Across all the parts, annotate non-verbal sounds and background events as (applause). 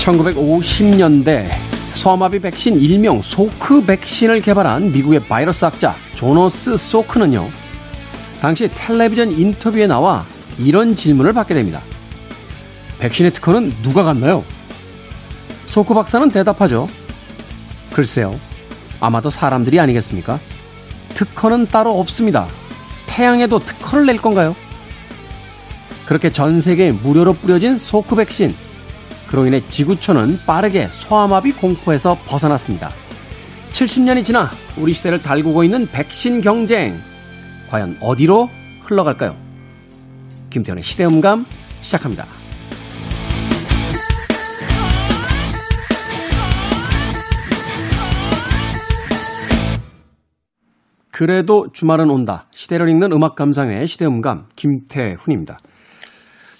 1950년대 소아마비 백신 일명 소크 백신을 개발한 미국의 바이러스 학자 조너스 소크는요. 당시 텔레비전 인터뷰에 나와 이런 질문을 받게 됩니다. 백신의 특허는 누가 갔나요? 소크 박사는 대답하죠. 글쎄요. 아마도 사람들이 아니겠습니까? 특허는 따로 없습니다. 태양에도 특허를 낼 건가요? 그렇게 전 세계에 무료로 뿌려진 소크 백신. 그로 인해 지구촌은 빠르게 소아마비 공포에서 벗어났습니다. 70년이 지나 우리 시대를 달구고 있는 백신 경쟁. 과연 어디로 흘러갈까요? 김태현의 시대음감 시작합니다. 그래도 주말은 온다. 시대를 읽는 음악 감상의 시대음감 김태훈입니다.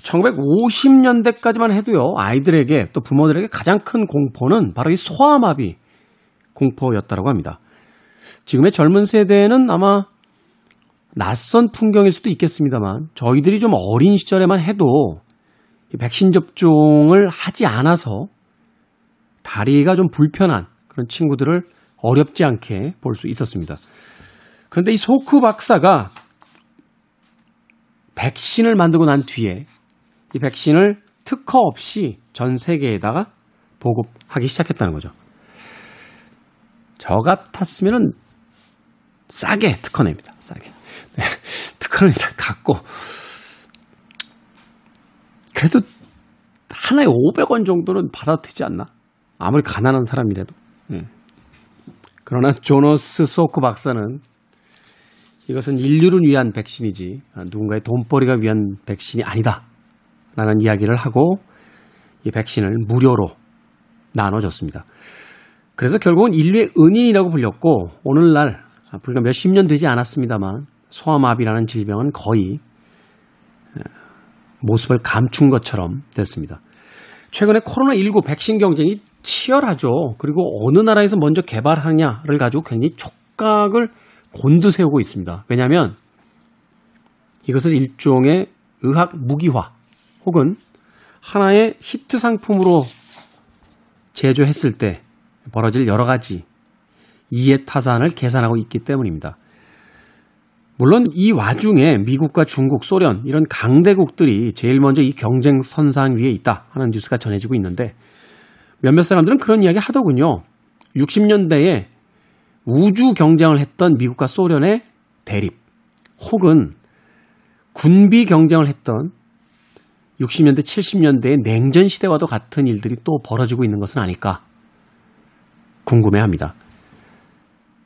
1950년대까지만 해도요, 아이들에게 또 부모들에게 가장 큰 공포는 바로 이 소아마비 공포였다고 합니다. 지금의 젊은 세대는 아마 낯선 풍경일 수도 있겠습니다만, 저희들이 좀 어린 시절에만 해도 백신 접종을 하지 않아서 다리가 좀 불편한 그런 친구들을 어렵지 않게 볼 수 있었습니다. 그런데 이 소크 박사가 백신을 만들고 난 뒤에 이 백신을 특허 없이 전 세계에다가 보급하기 시작했다는 거죠. 저 같았으면은 싸게 특허 냅니다. 싸게. 네, (laughs) 특허는 일단 갖고 그래도 하나에 500원 정도는 받아도 되지 않나? 아무리 가난한 사람이라도. 네. 그러나 조너스 소크 박사는 이것은 인류를 위한 백신이지 누군가의 돈벌이가 위한 백신이 아니다. 라는 이야기를 하고 이 백신을 무료로 나눠줬습니다. 그래서 결국은 인류의 은인이라고 불렸고 오늘날 불과 몇십 년 되지 않았습니다만 소아마비라는 질병은 거의 모습을 감춘 것처럼 됐습니다. 최근에 코로나19 백신 경쟁이 치열하죠. 그리고 어느 나라에서 먼저 개발하느냐를 가지고 굉장히 촉각을 곤두세우고 있습니다. 왜냐하면 이것을 일종의 의학 무기화 혹은 하나의 히트 상품으로 제조했을 때 벌어질 여러 가지 이해 타산을 계산하고 있기 때문입니다. 물론 이 와중에 미국과 중국, 소련 이런 강대국들이 제일 먼저 이 경쟁 선상 위에 있다 하는 뉴스가 전해지고 있는데 몇몇 사람들은 그런 이야기 하더군요. 60년대에 우주 경쟁을 했던 미국과 소련의 대립 혹은 군비 경쟁을 했던 60년대, 70년대의 냉전 시대와도 같은 일들이 또 벌어지고 있는 것은 아닐까 궁금해 합니다.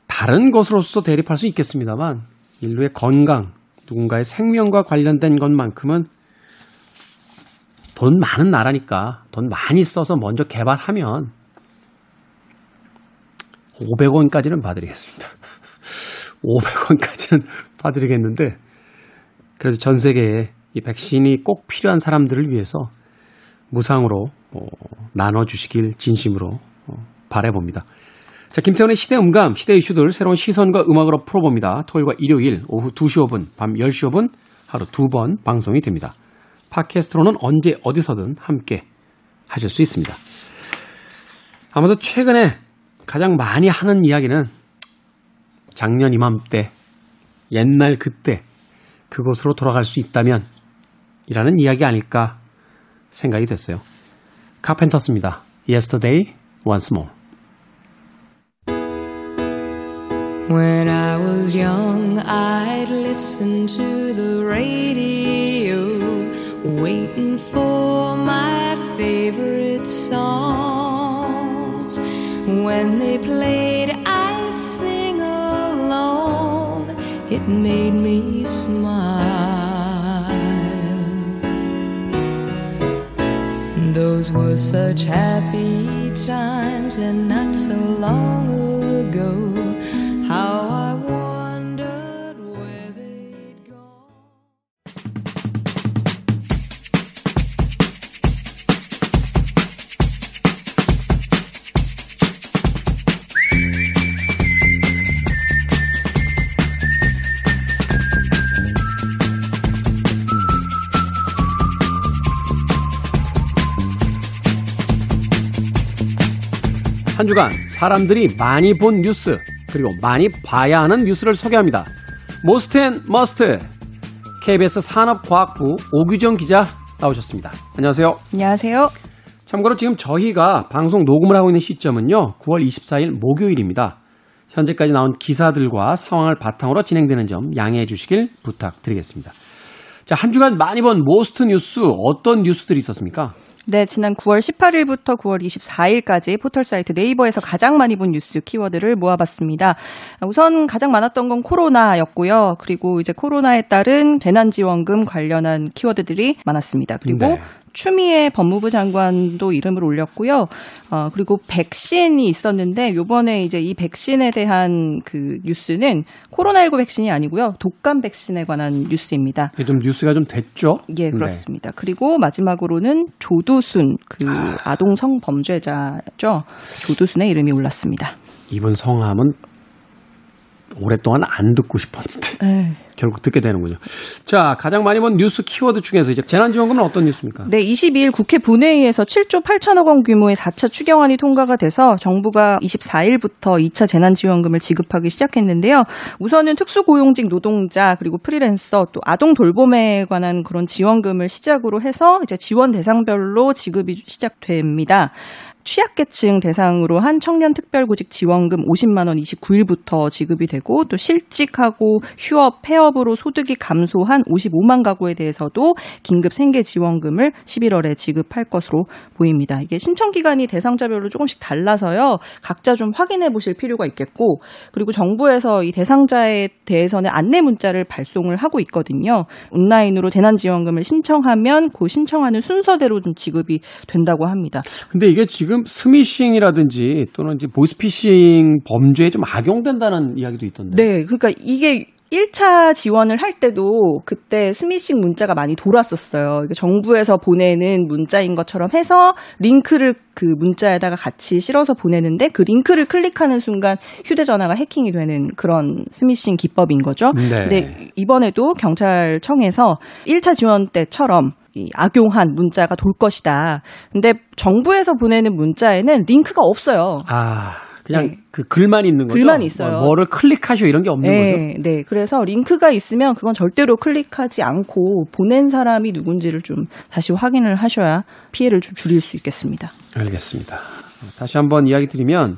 다른 것으로서 대립할 수 있겠습니다만 인류의 건강, 누군가의 생명과 관련된 것만큼은 돈 많은 나라니까 돈 많이 써서 먼저 개발하면 500원까지는 봐드리겠습니다. (laughs) 500원까지는 (laughs) 봐드리겠는데 그래도 전 세계에 이 백신이 꼭 필요한 사람들을 위해서 무상으로 어, 나눠주시길 진심으로 어, 바래봅니다. 자, 김태훈의 시대 음감, 시대 이슈들 새로운 시선과 음악으로 풀어봅니다. 토요일과 일요일 오후 2시 5분, 밤 10시 5분 하루 두 번 방송이 됩니다. 팟캐스트로는 언제 어디서든 함께 하실 수 있습니다. 아마도 최근에 가장 많이 하는 이야기는 작년 이맘때, 옛날 그때, 그곳으로 돌아갈 수 있다면 이라는 이야기 아닐까 생각이 됐어요. 카펜터스입니다. Yesterday, Once More. When I was young, I'd listen to the radio, waiting for my favorite songs. When they played, I'd sing along. It made me smile. Those were such happy times and not so long ago. 한 주간 사람들이 많이 본 뉴스 그리고 많이 봐야 하는 뉴스를 소개합니다. most and must KBS 산업과학부 오규정 기자 나오셨습니다. 안녕하세요. 안녕하세요. 참고로 지금 저희가 방송 녹음을 하고 있는 시점은요. 9월 24일 목요일입니다. 현재까지 나온 기사들과 상황을 바탕으로 진행되는 점 양해해 주시길 부탁드리겠습니다. 자, 한 주간 많이 본 most 뉴스 어떤 뉴스들이 있었습니까? 네, 지난 9월 18일부터 9월 24일까지 포털 사이트 네이버에서 가장 많이 본 뉴스 키워드를 모아봤습니다. 우선 가장 많았던 건 코로나였고요. 그리고 이제 코로나에 따른 재난지원금 관련한 키워드들이 많았습니다. 그리고 네. 추미애 법무부 장관도 이름을 올렸고요. 어, 그리고 백신이 있었는데 요번에 이제 이 백신에 대한 그 뉴스는 코로나19 백신이 아니고요. 독감 백신에 관한 뉴스입니다. 좀 뉴스가 좀 됐죠? 예, 그렇습니다. 네. 그리고 마지막으로는 조두순 그 아동 성범죄자죠. 조두순의 이름이 올랐습니다. 이번 성함은 오랫동안 안 듣고 싶었는데 에이. 결국 듣게 되는군요. 자, 가장 많이 본 뉴스 키워드 중에서 이제 재난지원금은 어떤 뉴스입니까? 네, 22일 국회 본회의에서 7조 8천억 원 규모의 4차 추경안이 통과가 돼서 정부가 24일부터 2차 재난지원금을 지급하기 시작했는데요. 우선은 특수고용직 노동자 그리고 프리랜서 또 아동 돌봄에 관한 그런 지원금을 시작으로 해서 이제 지원 대상별로 지급이 시작됩니다. 취약계층 대상으로 한 청년 특별구직 지원금 50만 원 29일부터 지급이 되고 또 실직하고 휴업, 폐업으로 소득이 감소한 55만 가구에 대해서도 긴급 생계 지원금을 11월에 지급할 것으로 보입니다. 이게 신청 기간이 대상자별로 조금씩 달라서요. 각자 좀 확인해 보실 필요가 있겠고 그리고 정부에서 이 대상자에 대해서는 안내 문자를 발송을 하고 있거든요. 온라인으로 재난지원금을 신청하면 그 신청하는 순서대로 좀 지급이 된다고 합니다. 근데 이게 지금 지금 스미싱이라든지 또는 이제 보이스피싱 범죄에 좀 악용된다는 이야기도 있던데. 네, 그러니까 이게 1차 지원을 할 때도 그때 스미싱 문자가 많이 돌았었어요. 정부에서 보내는 문자인 것처럼 해서 링크를 그 문자에다가 같이 실어서 보내는데 그 링크를 클릭하는 순간 휴대전화가 해킹이 되는 그런 스미싱 기법인 거죠. 네. 근데 이번에도 경찰청에서 1차 지원 때처럼 이 악용한 문자가 돌 것이다. 근데 정부에서 보내는 문자에는 링크가 없어요. 아. 그냥 네. 그 글만 있는 거죠. 글만 있어요. 뭐, 를 클릭하시오 이런 게 없는 네, 거죠. 네. 그래서 링크가 있으면 그건 절대로 클릭하지 않고 보낸 사람이 누군지를 좀 다시 확인을 하셔야 피해를 좀 줄일 수 있겠습니다. 알겠습니다. 다시 한번 이야기 드리면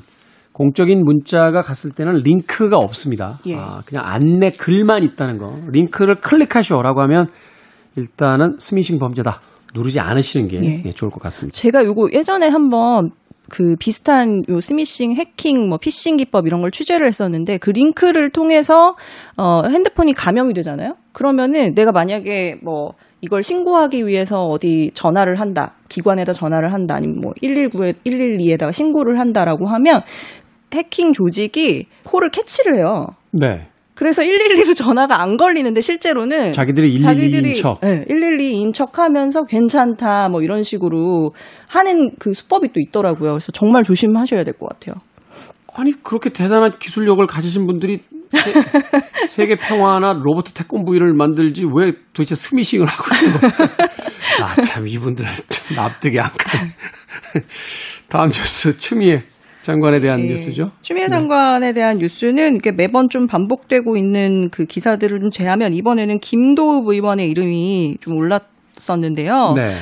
공적인 문자가 갔을 때는 링크가 없습니다. 예. 아, 그냥 안내 글만 있다는 거. 링크를 클릭하시오라고 하면 일단은 스미싱 범죄다. 누르지 않으시는 게 예. 예. 좋을 것 같습니다. 제가 요거 예전에 한번 그 비슷한 요 스미싱, 해킹, 뭐 피싱 기법 이런 걸 취재를 했었는데 그 링크를 통해서 어 핸드폰이 감염이 되잖아요. 그러면은 내가 만약에 뭐 이걸 신고하기 위해서 어디 전화를 한다, 기관에다 전화를 한다, 아니면 뭐 119에 112에다가 신고를 한다라고 하면 해킹 조직이 콜을 캐치를 해요. 네. 그래서 112로 전화가 안 걸리는데 실제로는 자기들이 112인 척, 네, 112인 척 하면서 괜찮다 뭐 이런 식으로 하는 그 수법이 또 있더라고요. 그래서 정말 조심하셔야 될 것 같아요. 아니 그렇게 대단한 기술력을 가지신 분들이 (laughs) 세 계 평화나 로봇 태권브이를 만들지 왜 도대체 스미싱을 하고 있는 거야? (laughs) 아참 이분들은 좀 납득이 안 가. (laughs) 다음 뉴스 추미애 장관에 대한 네. 뉴스죠. 추미애 네. 장관에 대한 뉴스는 이게 매번 좀 반복되고 있는 그 기사들을 좀 제하면 이번에는 김도읍 의원의 이름이 좀 올랐었는데요. 네.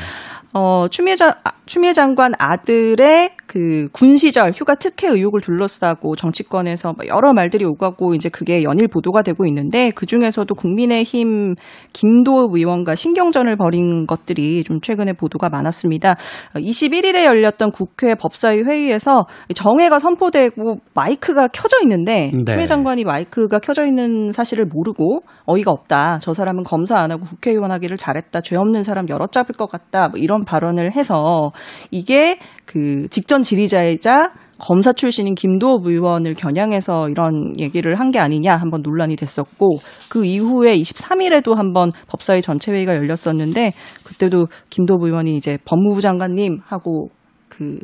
어, 추미애, 장, 아, 추미애 장관 아들의 그 군 시절 휴가 특혜 의혹을 둘러싸고 정치권에서 뭐 여러 말들이 오가고 이제 그게 연일 보도가 되고 있는데 그 중에서도 국민의힘 김도읍 의원과 신경전을 벌인 것들이 좀 최근에 보도가 많았습니다. 21일에 열렸던 국회 법사위 회의에서 정회가 선포되고 마이크가 켜져 있는데 네. 추미애 장관이 마이크가 켜져 있는 사실을 모르고 어이가 없다. 저 사람은 검사 안 하고 국회의원 하기를 잘했다. 죄 없는 사람 여러 잡을 것 같다. 뭐 이런 발언을 해서 이게 그 직전 지리자이자 검사 출신인 김도읍 의원을 겨냥해서 이런 얘기를 한 게 아니냐 한번 논란이 됐었고 그 이후에 23일에도 한번 법사위 전체 회의가 열렸었는데 그때도 김도읍 의원이 이제 법무부 장관님 하고 그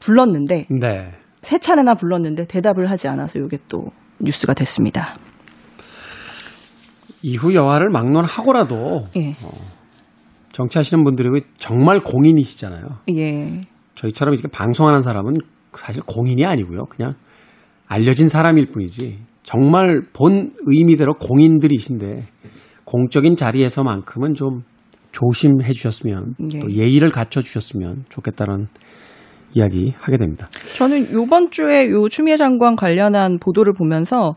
불렀는데 네. 세 차례나 불렀는데 대답을 하지 않아서 이게 또 뉴스가 됐습니다. 이후 여하를 막론하고라도 예. 어, 정치하시는 분들이 정말 공인이시잖아요. 예. 저희처럼 이렇게 방송하는 사람은 사실 공인이 아니고요. 그냥 알려진 사람일 뿐이지 정말 본 의미대로 공인들이신데 공적인 자리에서만큼은 좀 조심해 주셨으면 예. 또 예의를 갖춰 주셨으면 좋겠다는 이야기 하게 됩니다. 저는 요번 주에 요 추미애 장관 관련한 보도를 보면서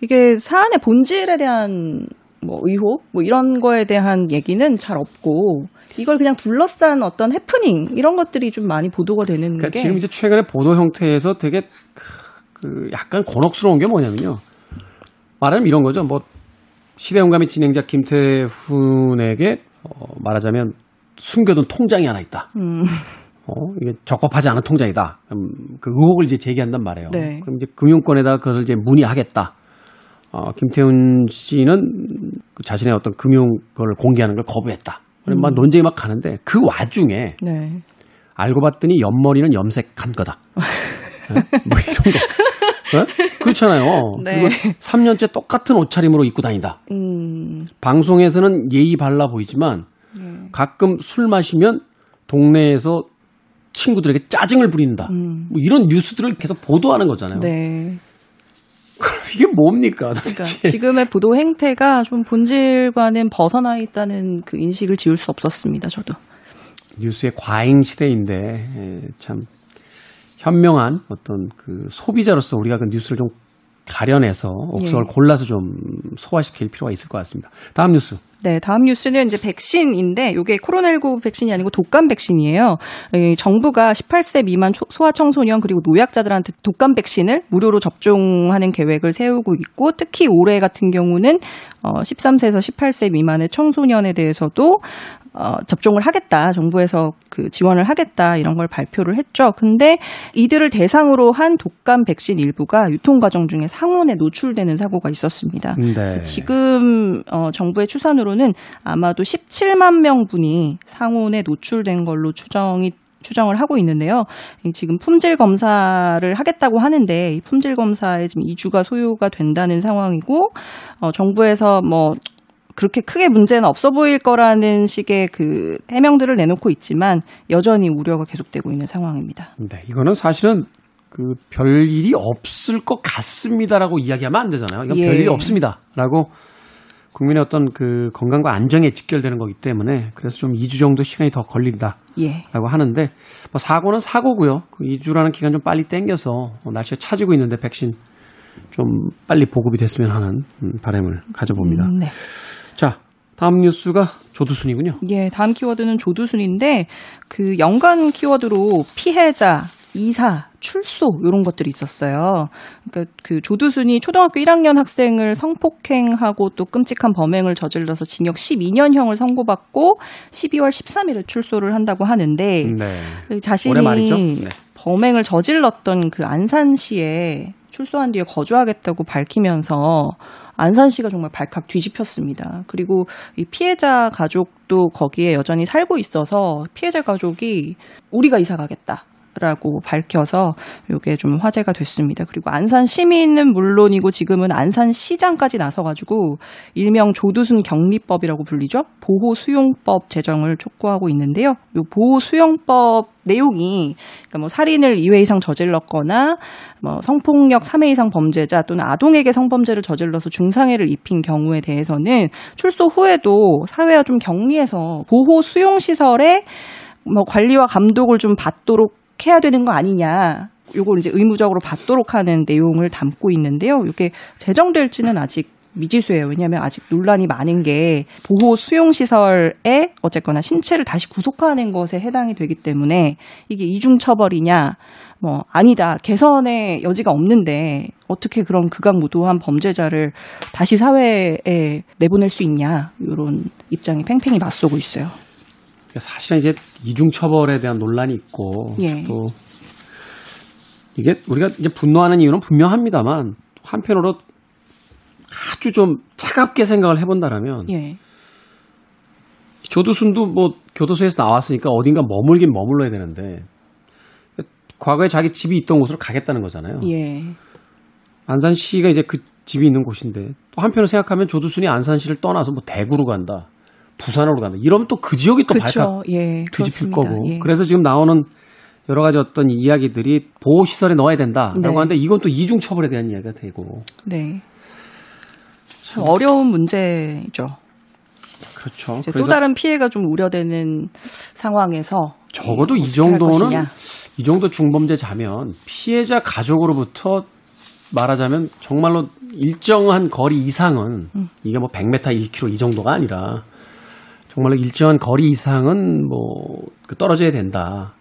이게 사안의 본질에 대한 뭐 의혹 뭐 이런 거에 대한 얘기는 잘 없고 이걸 그냥 둘러싼 어떤 해프닝 이런 것들이 좀 많이 보도가 되는 그러니까 게 지금 이제 최근에 보도 형태에서 되게 그 약간 곤혹스러운 게 뭐냐면요. 말하면 이런 거죠. 뭐 시대용감의 진행자 김태훈에게 어, 말하자면 숨겨둔 통장이 하나 있다. 음. 어, 이게 적법하지 않은 통장이다. 음, 그 의혹을 이제 제기한단 말이에요. 네. 그럼 이제 금융권에다 그것을 이제 문의하겠다. 어, 김태훈 씨는 그 자신의 어떤 금융 걸 공개하는 걸 거부했다. 음. 막 논쟁이 막 가는데 그 와중에 네. 알고 봤더니 옆머리는 염색한 거다. 네? (laughs) 뭐 이런 거. 네? 그렇잖아요. 네. 그리고 3년째 똑같은 옷차림으로 입고 다니다. 음. 방송에서는 예의 발라 보이지만 네. 가끔 술 마시면 동네에서 친구들에게 짜증을 부린다. 음. 뭐 이런 뉴스들을 계속 보도하는 거잖아요. 네. 이게 뭡니까? 그러니까 지금의 부도 행태가 좀 본질과는 벗어나 있다는 그 인식을 지울 수 없었습니다. 저도. 뉴스의 과잉 시대인데 예, 참 현명한 어떤 그 소비자로서 우리가 그 뉴스를 좀 가려내서 옥석을 예. 골라서 좀 소화시킬 필요가 있을 것 같습니다. 다음 뉴스. 네, 다음 뉴스는 이제 백신인데 이게 코로나19 백신이 아니고 독감 백신이에요. 정부가 18세 미만 소아청소년 그리고 노약자들한테 독감 백신을 무료로 접종하는 계획을 세우고 있고 특히 올해 같은 경우는 13세에서 어, 18세 미만의 청소년에 대해서도 어, 접종을 하겠다. 정부에서 그 지원을 하겠다. 이런 걸 발표를 했죠. 근데 이들을 대상으로 한 독감 백신 일부가 유통 과정 중에 상온에 노출되는 사고가 있었습니다. 네. 지금 어, 정부의 추산으로는 아마도 17만 명분이 상온에 노출된 걸로 추정이 추정을 하고 있는데요. 지금 품질 검사를 하겠다고 하는데 이 품질 검사에 지금 2주가 소요가 된다는 상황이고 어 정부에서 뭐 그렇게 크게 문제는 없어 보일 거라는 식의 그 해명들을 내놓고 있지만 여전히 우려가 계속되고 있는 상황입니다. 네, 이거는 사실은 그 별일이 없을 것 같습니다라고 이야기하면 안 되잖아요. 이건 예. 별일이 없습니다라고 국민의 어떤 그 건강과 안정에 직결되는 거기 때문에 그래서 좀 2주 정도 시간이 더 걸린다라고 예. 하는데 뭐 사고는 사고고요. 그 2주라는 기간 좀 빨리 땡겨서 날씨가 차지고 있는데 백신 좀 빨리 보급이 됐으면 하는 음, 바람을 가져봅니다. 음, 네. 자, 다음 뉴스가 조두순이군요. 예, 다음 키워드는 조두순인데 그 연관 키워드로 피해자, 이사, 출소 이런 것들이 있었어요. 그러니까 그 조두순이 초등학교 1학년 학생을 성폭행하고 또 끔찍한 범행을 저질러서 징역 12년형을 선고받고 12월 13일에 출소를 한다고 하는데 네. 자신이 네. 범행을 저질렀던 그 안산시에 출소한 뒤에 거주하겠다고 밝히면서 안산시가 정말 발칵 뒤집혔습니다. 그리고 이 피해자 가족도 거기에 여전히 살고 있어서 피해자 가족이 우리가 이사 가겠다. 라고 밝혀서 이게 좀 화제가 됐습니다. 그리고 안산 시민은 물론이고 지금은 안산 시장까지 나서가지고 일명 조두순 격리법이라고 불리죠. 보호 수용법 제정을 촉구하고 있는데요. 이 보호 수용법 내용이 그러니까 뭐 살인을 2회 이상 저질렀거나 뭐 성폭력 3회 이상 범죄자 또는 아동에게 성범죄를 저질러서 중상해를 입힌 경우에 대해서는 출소 후에도 사회와 좀 격리해서 보호 수용 시설에 뭐 관리와 감독을 좀 받도록 해야 되는 거 아니냐. 요걸 이제 의무적으로 받도록 하는 내용을 담고 있는데요. 이게 제정될지는 아직 미지수예요. 왜냐하면 아직 논란이 많은 게 보호 수용 시설에 어쨌거나 신체를 다시 구속하는 것에 해당이 되기 때문에 이게 이중 처벌이냐 뭐 아니다 개선의 여지가 없는데 어떻게 그런 극악무도한 범죄자를 다시 사회에 내보낼 수 있냐 이런 입장이 팽팽히 맞서고 있어요. 사실은 이제 이중 처벌에 대한 논란이 있고 예. 또 이게 우리가 이제 분노하는 이유는 분명합니다만 한편으로 아주 좀 차갑게 생각을 해본다라면 예. 조두순도 뭐 교도소에서 나왔으니까 어딘가 머물긴 머물러야 되는데 과거에 자기 집이 있던 곳으로 가겠다는 거잖아요. 예. 안산시가 이제 그 집이 있는 곳인데 또 한편으로 생각하면 조두순이 안산시를 떠나서 뭐 대구로 간다. 부산으로 간다. 이러면 또 그 지역이 또 그쵸. 발칵 예, 뒤집힐 거고. 예. 그래서 지금 나오는 여러 가지 어떤 이야기들이 보호 시설에 넣어야 된다라고 네. 하는데 이건 또 이중 처벌에 대한 이야기가 되고. 네. 참 어려운 문제죠. 그렇죠. 또 다른 피해가 좀 우려되는 상황에서 적어도 이 정도는 이 정도 중범죄 자면 피해자 가족으로부터 말하자면 정말로 일정한 거리 이상은 음. 이게 뭐 100m, 1km 이 정도가 아니라 정말로 일정한 거리 이상은 뭐그 떨어져야 된다.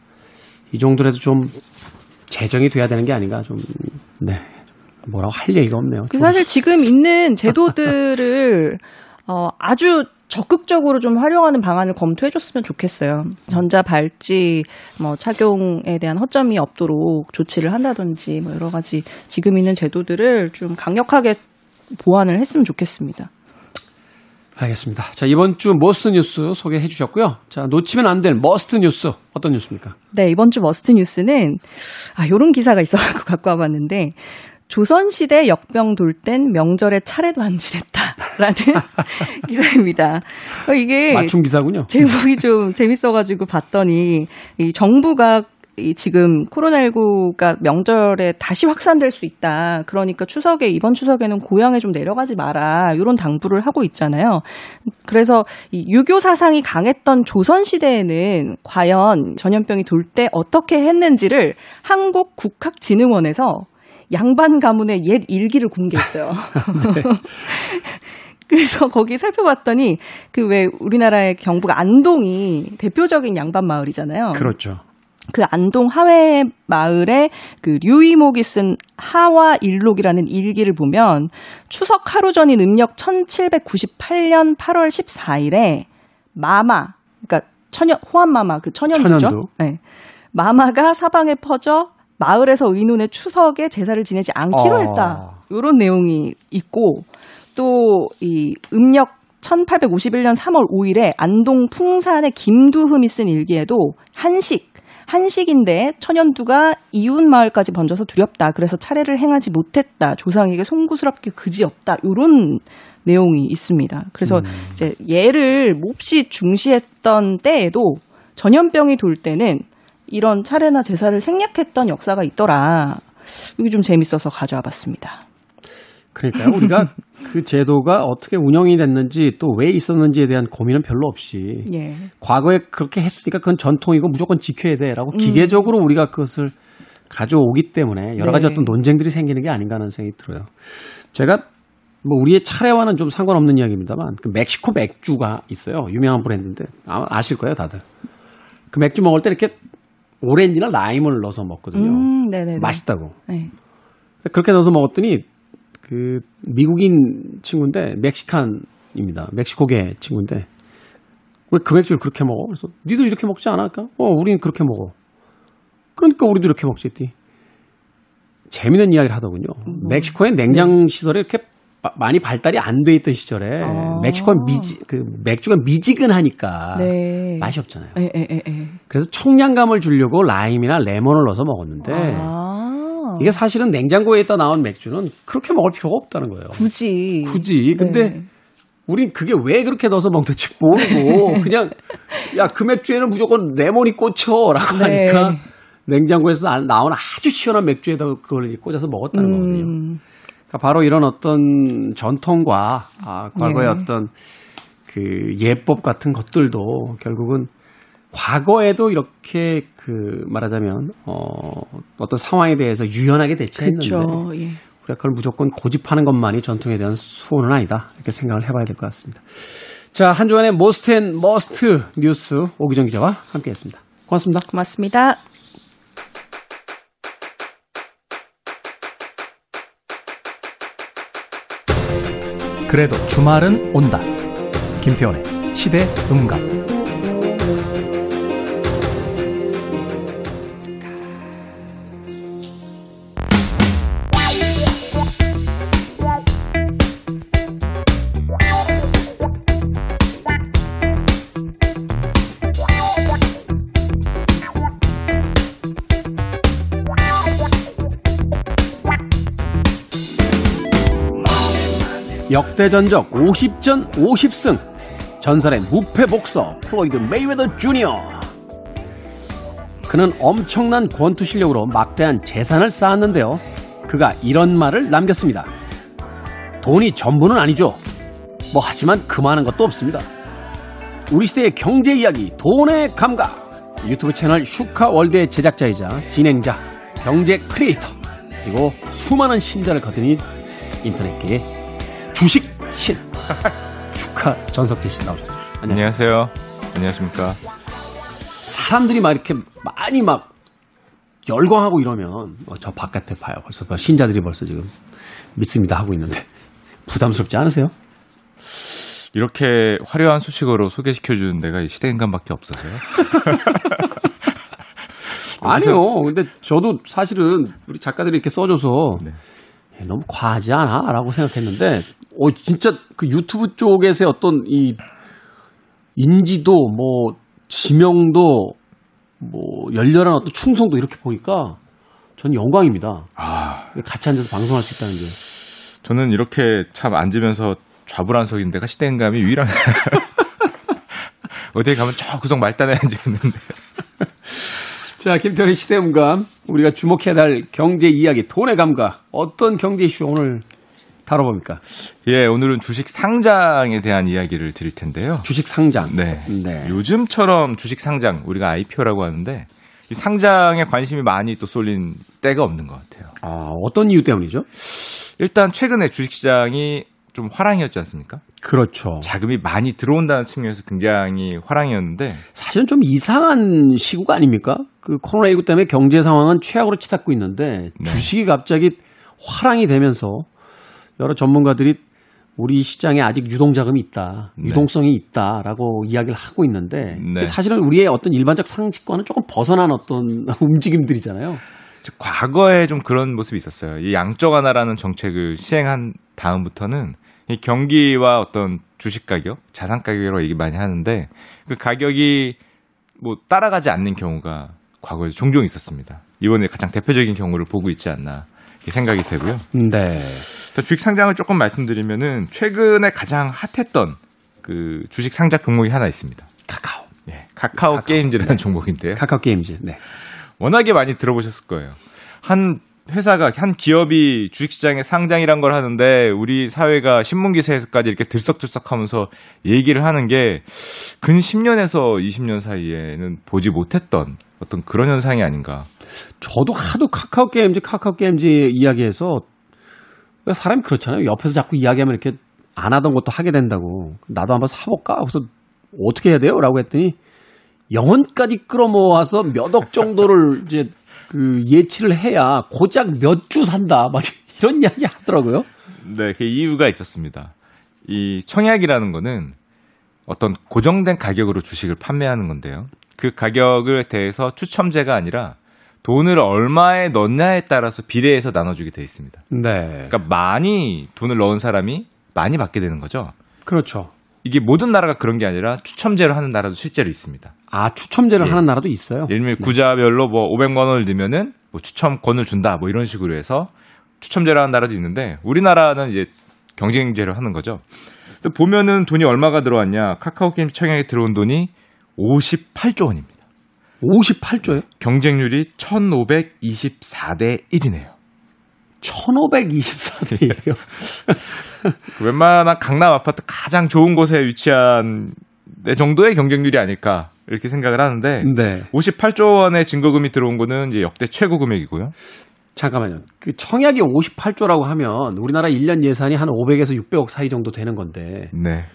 이 정도라도 좀 재정이 돼야 되는 게 아닌가 좀 네. 뭐라고 할 얘기가 없네요. 그 사실 지금 (laughs) 있는 제도들을 어 아주 적극적으로 좀 활용하는 방안을 검토해 줬으면 좋겠어요. 전자 발찌 뭐 착용에 대한 허점이 없도록 조치를 한다든지 뭐 여러 가지 지금 있는 제도들을 좀 강력하게 보완을 했으면 좋겠습니다. 알겠습니다. 자, 이번 주 must 뉴스 소개해 주셨고요. 자, 놓치면 안 될 must 뉴스 어떤 뉴스입니까? 네, 이번 주 머스트 뉴스는 아, 요런 기사가 있어 (laughs) 갖고 갖고 와 봤는데 조선시대 역병 돌 땐 명절에 차례도 안 지냈다라는 (laughs) 기사입니다. 어, 이게 맞춤 기사군요. 제목이 좀 재밌어가지고 봤더니 이 정부가 이 지금 코로나19가 명절에 다시 확산될 수 있다. 그러니까 추석에 이번 추석에는 고향에 좀 내려가지 마라. 이런 당부를 하고 있잖아요. 그래서 이 유교 사상이 강했던 조선 시대에는 과연 전염병이 돌 때 어떻게 했는지를 한국 국학진흥원에서 양반 가문의 옛 일기를 공개했어요. (laughs) 네. 그래서 거기 살펴봤더니 그 왜 우리나라의 경북 안동이 대표적인 양반 마을이잖아요. 그렇죠. 그 안동 하회 마을에 그 류이목이 쓴 하와 일록이라는 일기를 보면 추석 하루 전인 음력 1798년 8월 14일에 마마 그러니까 천연 호환마마 그 천연두죠. 천연두. 네. 마마가 사방에 퍼져 마을에서 의논의 추석에 제사를 지내지 않기로 어. 했다. 이런 내용이 있고 또 이 음력 1851년 3월 5일에 안동 풍산의 김두흠이 쓴 일기에도 한식 한식인데 천연두가 이웃 마을까지 번져서 두렵다. 그래서 차례를 행하지 못했다. 조상에게 송구스럽게 그지없다. 이런 내용이 있습니다. 그래서 음. 이제 예를 몹시 중시했던 때에도 전염병이 돌 때는 이런 차례나 제사를 생략했던 역사가 있더라. 이게 좀 재밌어서 가져와 봤습니다. 그러니까요. 우리가 (laughs) 그 제도가 어떻게 운영이 됐는지 또 왜 있었는지에 대한 고민은 별로 없이 예. 과거에 그렇게 했으니까 그건 전통이고 무조건 지켜야 돼라고 음. 기계적으로 우리가 그것을 가져오기 때문에 여러 가지 네. 어떤 논쟁들이 생기는 게 아닌가 하는 생각이 들어요. 제가 뭐 우리의 차례와는 좀 상관없는 이야기입니다만 그 멕시코 맥주가 있어요. 유명한 브랜드인데 아실 거예요, 다들. 그 맥주 먹을 때 이렇게 오렌지나 라임을 넣어서 먹거든요. 음, 맛있다고. 네. 그렇게 넣어서 먹었더니 그 미국인 친구인데 멕시칸입니다. 멕시코계 친구인데 왜그 맥주를 그렇게 먹어? 그래서 니도 이렇게 먹지 않을까? 어, 우리는 그렇게 먹어. 그러니까 우리도 이렇게 먹지 했더니 재미있는 이야기를 하더군요. 음. 멕시코의 냉장 시설이 이렇게 많이 발달이 안 돼 있던 시절에 아. 멕시코는 미지 그 맥주가 미지근하니까 네. 맛이 없잖아요. 에, 에, 에, 그래서 청량감을 주려고 라임이나 레몬을 넣어서 먹었는데 아. 이게 사실은 냉장고에 있다 나온 맥주는 그렇게 먹을 필요가 없다는 거예요. 굳이. 굳이. 근데 네. 우린 그게 왜 그렇게 넣어서 먹는지 모르고 (laughs) 그냥 야 그 맥주에는 무조건 레몬이 꽂혀라고 네. 하니까 냉장고에서 나온 아주 시원한 맥주에다 그걸 꽂아서 먹었다는 음. 거거든요. 그러니까 바로 이런 어떤 전통과 아, 과거의 네. 어떤 그 예법 같은 것들도 결국은 과거에도 이렇게 그 말하자면 어 어떤 상황에 대해서 유연하게 대처했는데 그렇죠. 예. 우리가 그걸 무조건 고집하는 것만이 전통에 대한 수호는 아니다 이렇게 생각을 해봐야 될 것 같습니다. 자 한 주간의 most and must 뉴스 오기정 기자와 함께했습니다. 고맙습니다. 고맙습니다. 그래도 주말은 온다. 김태원의 시대 음감. 역대 전적 50전 50승 전설의 무패 복서 플로이드 메이웨더 주니어 그는 엄청난 권투 실력으로 막대한 재산을 쌓았는데요. 그가 이런 말을 남겼습니다. 돈이 전부는 아니죠. 뭐 하지만 그만한 것도 없습니다. 우리 시대의 경제 이야기 돈의 감각 유튜브 채널 슈카월드의 제작자이자 진행자 경제 크리에이터 그리고 수많은 신자를 거느린 인터넷계의 주식 신 (laughs) 슈카 전석재 씨 나오셨습니다. 안녕하세요. 안녕하십니까. 사람들이 막 이렇게 많이 막 열광하고 이러면 어, 저 바깥에 봐요. 벌써 신자들이 벌써 지금 믿습니다 하고 있는데 (laughs) 부담스럽지 않으세요? 이렇게 화려한 소식으로 소개시켜 주는 데가 시대인간밖에 없어서요. (laughs) 아니요. 근데 저도 사실은 우리 작가들이 이렇게 써줘서 네. 너무 과하지 않아? 라고 생각했는데, 어, 진짜 그 유튜브 쪽에서의 어떤 이 인지도, 뭐, 지명도, 뭐, 열렬한 어떤 충성도 이렇게 보니까 전 영광입니다. 아. 같이 앉아서 방송할 수 있다는 게. 저는 이렇게 참 앉으면서 좌불안석인 데 가 시대인감이 유일한. (laughs) 어디에 가면 저 구석 말단에 앉아있는데. (laughs) 자, 김태현의 시대음감. 우리가 주목해야 할 경제 이야기, 돈의 감각. 어떤 경제 이슈 오늘 다뤄봅니까? 예, 오늘은 주식 상장에 대한 이야기를 드릴 텐데요. 주식 상장. 네. 네. 요즘처럼 주식 상장, 우리가 IPO라고 하는데, 이 상장에 관심이 많이 또 쏠린 때가 없는 것 같아요. 아, 어떤 이유 때문이죠? 일단 최근에 주식시장이 좀 화랑이었지 않습니까? 그렇죠. 자금이 많이 들어온다는 측면에서 굉장히 화랑이었는데 사실은 좀 이상한 시국가 아닙니까? 그 코로나19 때문에 경제 상황은 최악으로 치닫고 있는데 네. 주식이 갑자기 화랑이 되면서 여러 전문가들이 우리 시장에 아직 유동 자금이 있다, 네. 유동성이 있다라고 이야기를 하고 있는데 네. 사실은 우리의 어떤 일반적 상식과는 조금 벗어난 어떤 (laughs) 움직임들이잖아요. 과거에 좀 그런 모습이 있었어요. 이 양적 완화라는 정책을 시행한 다음부터는 이 경기와 어떤 주식 가격, 자산 가격으로 얘기 많이 하는데 그 가격이 뭐 따라가지 않는 경우가 과거에 종종 있었습니다. 이번에 가장 대표적인 경우를 보고 있지 않나 생각이 되고요. 네. 주식 상장을 조금 말씀드리면은 최근에 가장 핫했던 그 주식 상장 종목이 하나 있습니다. 카카오. 네, 카카오, 카카오. 게임즈라는 네. 종목인데요. 카카오 게임즈. 네. 워낙에 많이 들어보셨을 거예요. 한 회사가 한 기업이 주식시장에 상장이란 걸 하는데 우리 사회가 신문 기사에서까지 이렇게 들썩들썩하면서 얘기를 하는 게 근 10년에서 20년 사이에는 보지 못했던 어떤 그런 현상이 아닌가. 저도 하도 카카오 게임즈 카카오 게임즈 이야기해서 사람이 그렇잖아요. 옆에서 자꾸 이야기하면 이렇게 안 하던 것도 하게 된다고. 나도 한번 사볼까? 그래서 어떻게 해야 돼요? 라고 했더니 영혼까지 끌어모아서 몇 억 정도를 이제 그 예치를 해야 고작 몇 주 산다. 막 (laughs) 이런 이야기 하더라고요. 네, 그 이유가 있었습니다. 이 청약이라는 거는 어떤 고정된 가격으로 주식을 판매하는 건데요. 그 가격을 대해서 추첨제가 아니라 돈을 얼마에 넣냐에 따라서 비례해서 나눠주게 돼 있습니다. 네. 그러니까 많이 돈을 넣은 사람이 많이 받게 되는 거죠. 그렇죠. 이게 모든 나라가 그런 게 아니라 추첨제로 하는 나라도 실제로 있습니다. 아, 추첨제를 예. 하는 나라도 있어요? 예를 들면 구자별로 뭐 500만 원을 넣으면은 뭐 추첨권을 준다 뭐 이런 식으로 해서 추첨제를 하는 나라도 있는데 우리나라는 이제 경쟁제를 하는 거죠. 보면은 돈이 얼마가 들어왔냐. 카카오 게임 청약에 들어온 돈이 58조 원입니다. 58조요? 경쟁률이 1524대 1이네요. 1524대 1이요? 웬만한 강남 아파트 가장 좋은 곳에 위치한 내 정도의 경쟁률이 아닐까 이렇게 생각을 하는데 네. 58조 원의 증거금이 들어온 거는 이제 역대 최고 금액이고요. 잠깐만요. 그 청약이 58조라고 하면 우리나라 1년 예산이 한 500에서 600억 사이 정도 되는 건데. 네.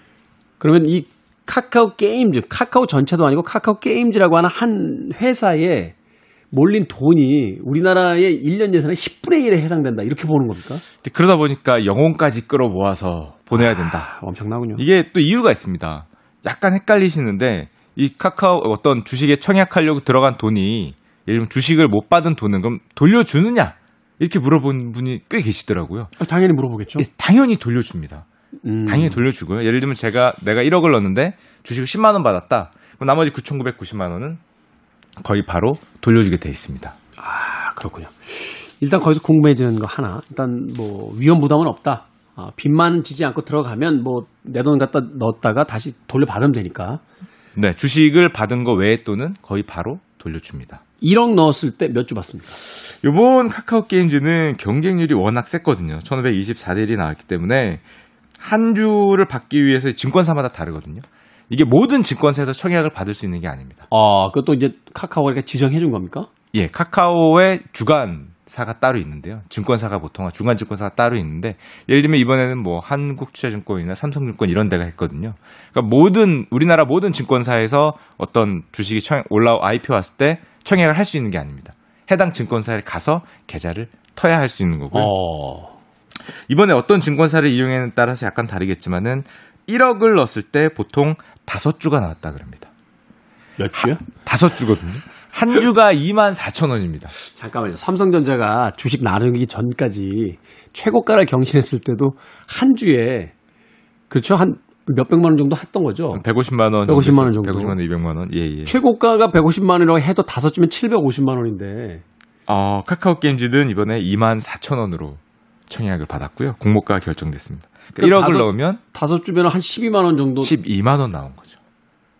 그러면 이 카카오 게임즈, 카카오 전체도 아니고 카카오 게임즈라고 하는 한 회사에 몰린 돈이 우리나라의 1년 예산의 10분의 1에 해당된다. 이렇게 보는 겁니까? 그러다 보니까 영혼까지 끌어모아서 보내야 된다. 아, 엄청나군요. 이게 또 이유가 있습니다. 약간 헷갈리시는데 이 카카오 어떤 주식에 청약하려고 들어간 돈이 예를 들면 주식을 못 받은 돈은 그럼 돌려주느냐? 이렇게 물어본 분이 꽤 계시더라고요. 아, 당연히 물어보겠죠. 예, 당연히 돌려줍니다. 음. 당연히 돌려주고요. 예를 들면 제가 내가 1억을 넣었는데 주식을 10만 원 받았다. 그럼 나머지 9,990만 원은 거의 바로 돌려주게 돼 있습니다. 아 그렇군요. 일단 거기서 궁금해지는 거 하나. 일단 뭐 위험 부담은 없다. 아, 빚만 지지 않고 들어가면 뭐 내 돈 갖다 넣었다가 다시 돌려받으면 되니까. 네, 주식을 받은 거 외의 돈은 거의 바로 돌려줍니다. 1억 넣었을 때 몇 주 받습니까? 이번 카카오 게임즈는 경쟁률이 워낙 셌거든요. 1524대 1이 나왔기 때문에 한 주를 받기 위해서 증권사마다 다르거든요. 이게 모든 증권사에서 청약을 받을 수 있는 게 아닙니다. 아, 그것도 이제 카카오가 지정해 준 겁니까? 예, 카카오의 주간 사가 따로 있는데요. 증권사가 보통 주간 증권사가 따로 있는데 예를 들면 이번에는 뭐 한국투자증권이나 삼성증권 이런 데가 했거든요. 그러니까 모든 우리나라 모든 증권사에서 어떤 주식이 청, 올라 IPO 왔을 때 청약을 할 수 있는 게 아닙니다. 해당 증권사에 가서 계좌를 터야 할 수 있는 거고요. 어. 이번에 어떤 증권사를 이용했는 따라서 약간 다르겠지만은 1억을 넣었을 때 보통 다섯 주가 나왔다 그럽니다. 몇 주요? 다섯 주거든요. 한 주가 (laughs) 2만 4천 원입니다. 잠깐만요. 삼성전자가 주식 나누기 전까지 최고가를 경신했을 때도 한 주에 그렇죠 한 몇백만 원 정도 했던 거죠. 150만 원, 150만 원 정도. 150만 원, 200만 원. 예, 예. 최고가가 150만 원이라고 해도 다섯 주면 750만 원인데 어, 카카오 게임즈는 이번에 2만 4천 원으로 청약을 받았고요. 공모가가 결정됐습니다. 그러니까 1억을 다섯, 넣으면 다섯 주면 한 12만 원 정도 12만 원 나온 거죠.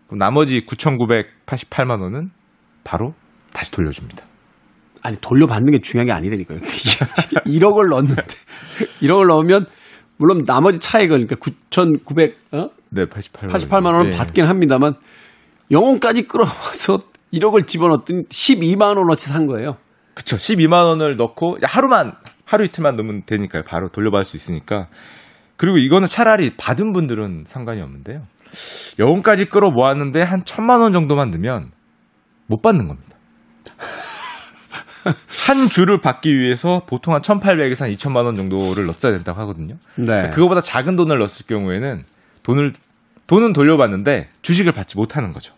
그럼 나머지 9,988만 원은 바로 다시 돌려줍니다. 아니 돌려받는 게 중요한 게 아니라니까요. (laughs) 1억을 넣었는데 1억을 넣으면 물론 나머지 차액을 그러니까 9,900 어? 네, 88만, 88만 원을 네. 받긴 합니다만 영혼까지 끌어와서 1억을 집어넣었더니 12만 원어치 산 거예요. 그쵸. 12만 원을 넣고 하루만 하루 이틀만 넣으면 되니까요. 바로 돌려받을 수 있으니까. 그리고 이거는 차라리 받은 분들은 상관이 없는데요. 영혼까지 끌어 모았는데 한 천만 원 정도만 넣으면 못 받는 겁니다. (laughs) 한 주를 받기 위해서 보통 한 1,800에서 한 2천만 원 정도를 넣어야 된다고 하거든요. 네. 그거보다 작은 돈을 넣었을 경우에는 돈을 돈은 돌려받는데 주식을 받지 못하는 거죠.